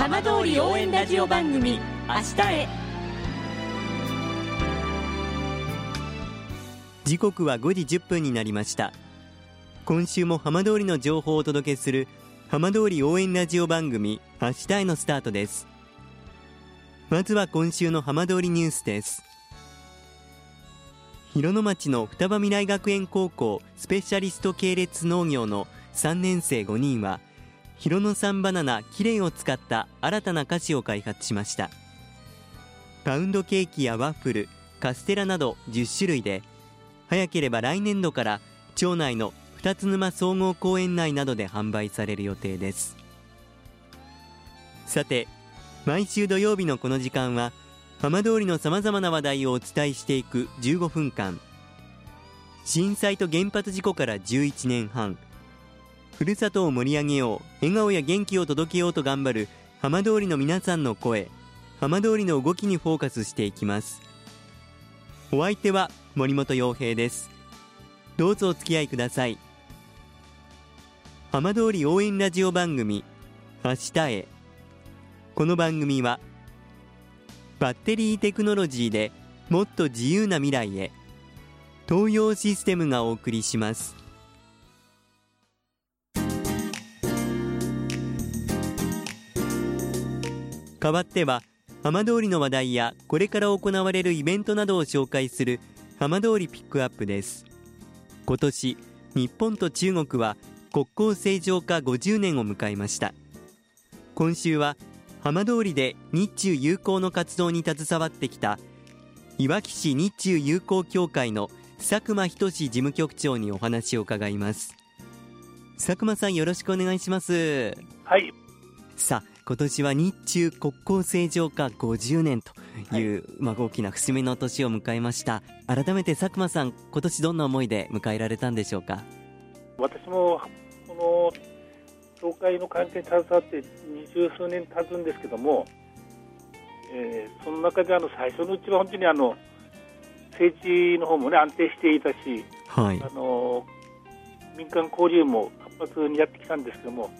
浜通り応援ラジオ番組明日へ。時刻は5時10分になりました。今週も浜通りの情報をお届けする浜通り応援ラジオ番組明日へのスタートです。まずは今週の浜通りニュースです。広野町の双葉未来学園高校スペシャリスト系列農業の3年生5人は広野産バナナキレイを使った新たな菓子を開発しました。パウンドケーキやワッフルカステラなど10種類で早ければ来年度から町内の二つ沼総合公園内などで販売される予定です。さて毎週土曜日のこの時間は浜通りのさまざまな話題をお伝えしていく15分間。震災と原発事故から11年半。ふるさとを盛り上げよう笑顔や元気を届けようと頑張る浜通りの皆さんの声。浜通りの動きにフォーカスしていきます。お相手は森本洋平です。どうぞお付き合いください。浜通り応援ラジオ番組明日へ。この番組はバッテリーテクノロジーでもっと自由な未来へ。東洋システムがお送りします。代わっては浜通りの話題やこれから行われるイベントなどを紹介する浜通りピックアップです。今年日本と中国は国交正常化50年を迎えました。今週は浜通りで日中友好の活動に携わってきたいわき市日中友好協会の佐久間仁事務局長にお話を伺います。佐久間さんよろしくお願いします。はい。さあ今年は日中国交正常化50年という、はい、まあ、大きな節目の年を迎えました。改めて佐久間さん今年どんな思いで迎えられたんでしょうか？私もこの教会の関係に携わって二十数年経つんですけども、えー、その中であの最初のうちは本当にあの政治の方もね安定していたし、はい、あの民間交流も活発にやってきたんですけども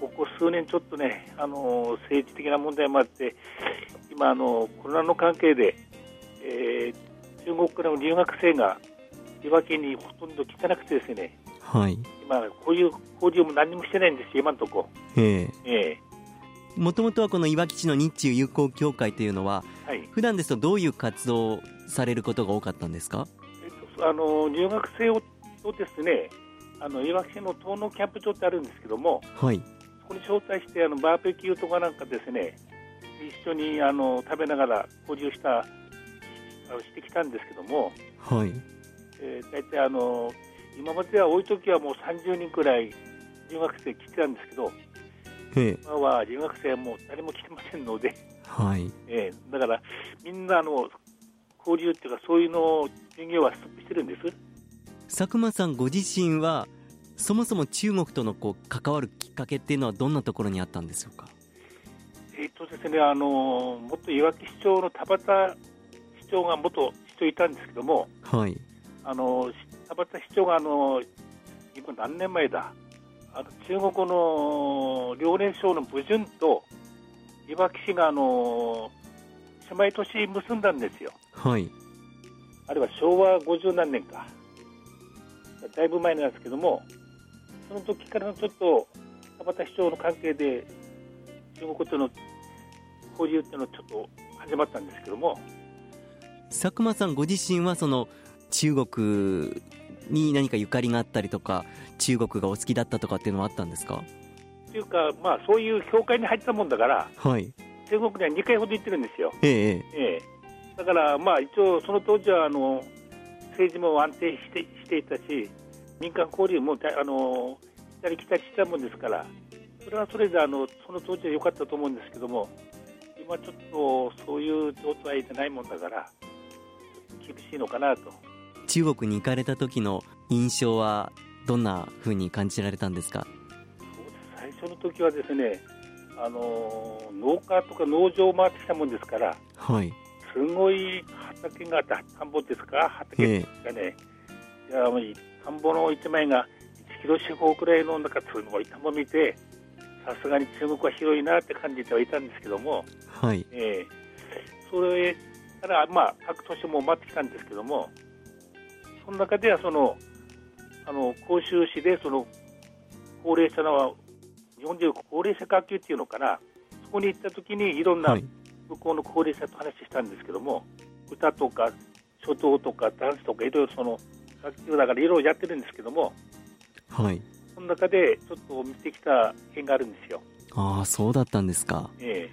ここ数年ちょっとねあの政治的な問題もあって今あのコロナの関係で、えー、中国からの留学生がいわきにほとんど来てなくてですねはい、今、こういう交流も何もしてないんですよ、今のとこ。ろ。え。えもともとはこのいわき市の日中友好協会というのは、はい、普段ですとどういう活動をされることが多かったんですか、えっと、あの留学生をですねあのいわき市の東農キャンプ場ってあるんですけども、はい、そこに招待してあのバーベキューとかなんかですね一緒にあの食べながら交流したしてきたんですけども、はい。えー、大体あの今までは多い時はもう30人くらい留学生来てたんですけど、今は留学生はもう誰も来てませんので、はい。えー、だからみんなあの交流っていうか、そういうの授業はストップしてるんです。佐久間さんご自身は、そもそも中国とのこう関わるきっかけっていうのは、どんなところにあったんでしょうか？えーとですね、あの元いわき市長の田畑市長が元市長いたんですけども、はい、あの田畑市長があの今何年前だ？あの中国の遼寧省の武順といわき市があの姉妹都市結んだんですよ。はい。あれは昭和50何年か。だいぶ前なんですけども、その時からのちょっと田畑市長の関係で中国との交流っていうのはちょっと始まったんですけども。佐久間さんご自身はその中国に何かゆかりがあったりとか中国がお好きだったとかっていうのはあったんですか？っていうか、まあ、そういう評会に入ったもんだから、はい、中国には2回ほど行ってるんですよ。ええええ、だから、まあ、一応、その当時はあの政治も安定してしていたし、民間交流もあの来たり来たりしたもんですから、それはそれであのその当時は良かったと思うんですけども、今ちょっとそういう状態でないもんだから、厳しいのかなと。中国に行かれた時の印象はどんなふうに感じられたんですか？最初の時はですねあの農家とか農場を回ってきたもんですから、はい、すごい畑が田んぼですか？畑ですかね、えー、いや田んぼの一枚が1キロ四方くらいの中すごい田んぼ見てさすがに中国は広いなって感じてはいたんですけども、はい。えー、それから、まあ、各都市も回ってきたんですけども、その中ではその、あの甲州市でその高齢者の、日本でいう高齢者学級っていうのかな、そこに行った時にいろんなはい。向こうの高齢者と話したんですけども、歌とか書道とかダンスとかいろいろその学級だからいろいろやってるんですけども、はい。その中でちょっと見てきた点があるんですよ。ああそうだったんですか。え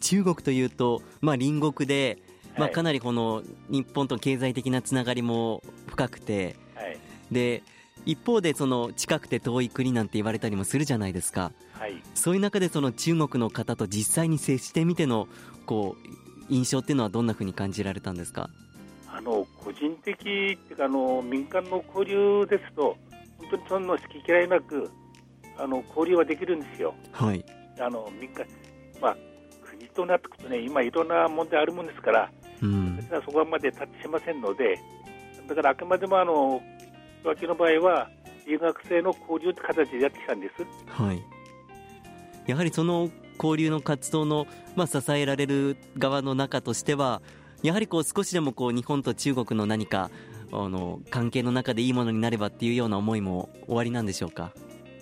中国というと、まあ、隣国で、まあ、はい。かなりこの日本と経済的なつながりも深くてえはい。で一方でその近くて遠い国なんて言われたりもするじゃないですか。はい。そういう中でその中国の方と実際に接してみてのこう印象っていうのはどんなふうに感じられたんですか？あの個人的っていうかあの民間の交流ですと本当にそんな好き嫌いなくあの交流はできるんですよ。はいあの民間まあ国となってくるとね今いろんな問題あるもんですからうん私はそこまでタッチしませんのでだからあくまでもあの脇の場合は留学生の交流って形でやってきたんです。はいやはりその交流の活動の、まあ、支えられる側の中としてはやはりこう少しでもこう日本と中国の何かあの関係の中でいいものになればっていうような思いも終わりなんでしょうか？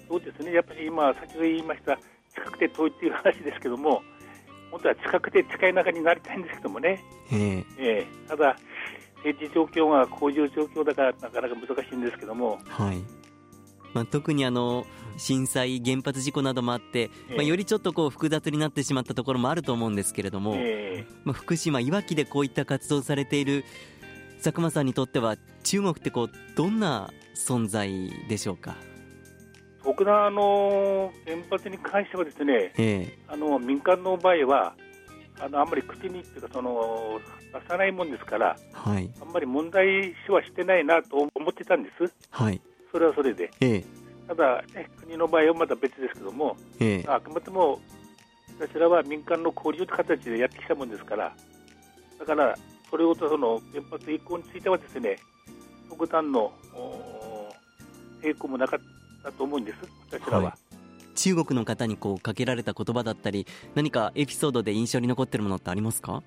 そうですね。やっぱり今先ほど言いました近くて遠いっていう話ですけども本当は近くて近い中になりたいんですけどもね。ええ。ええ。ただ、政治状況がこういう状況だからなかなか難しいんですけども、はいまあ、特にあの震災、原発事故などもあって、ええ。まあ、よりちょっとこう複雑になってしまったところもあると思うんですけれども、えまあ、福島、いわきでこういった活動されている佐久間さんにとっては中国ってこうどんな存在でしょうか？え僕のあの原発に関してはですねえあの民間の場合はあのあんまり口にっていうかその出さないもんですからえはい。あんまり問題視はしてないなと思ってたんです。はいそれはそれで。ええ。ただ、ね、国の場合はまた別ですけどもええ。あくまでも私らは民間の交流という形でやってきたもんですから、だからそれをその原発移行についてはですね、特段のお抵抗もなかったと思うんです、私らは。は中国の方にこうかけられた言葉だったり何かエピソードで印象に残ってるものってありますか？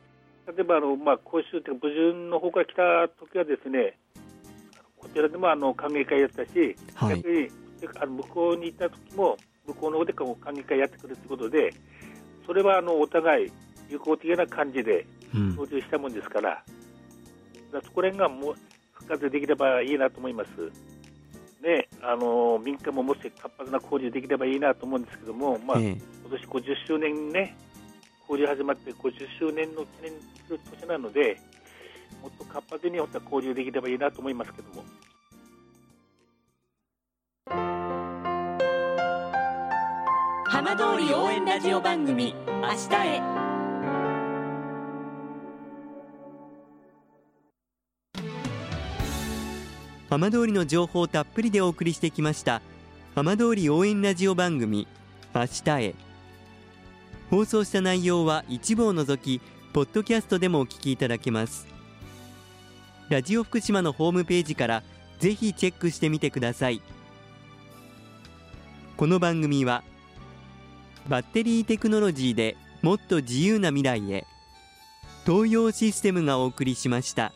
例えばあの、まあ、講習というか、武順の方から来た時はですね、こちらでもあの歓迎会やったし、はい。逆にあの向こうに行った時も、向こうの方で歓迎会やってくるということで、それはあのお互い友好的な感じでうん。操縦したもんですから、だからそこら辺がもう復活できればいいなと思います。ね、あの民間ももし活発な交流できればいいなと思うんですけども、まあ、ええ。今年50周年ね、交流始まって50周年の記念する年なので、もっと活発に本当は交流できればいいなと思いますけども。浜通り応援ラジオ番組「明日へ」浜通りの情報をたっぷりでお送りしてきました浜通り応援ラジオ番組明日へ。放送した内容は一部を除きポッドキャストでもお聞きいただけますラジオ福島のホームページからぜひチェックしてみてくださいこの番組はバッテリーテクノロジーでもっと自由な未来へ東洋システムがお送りしました。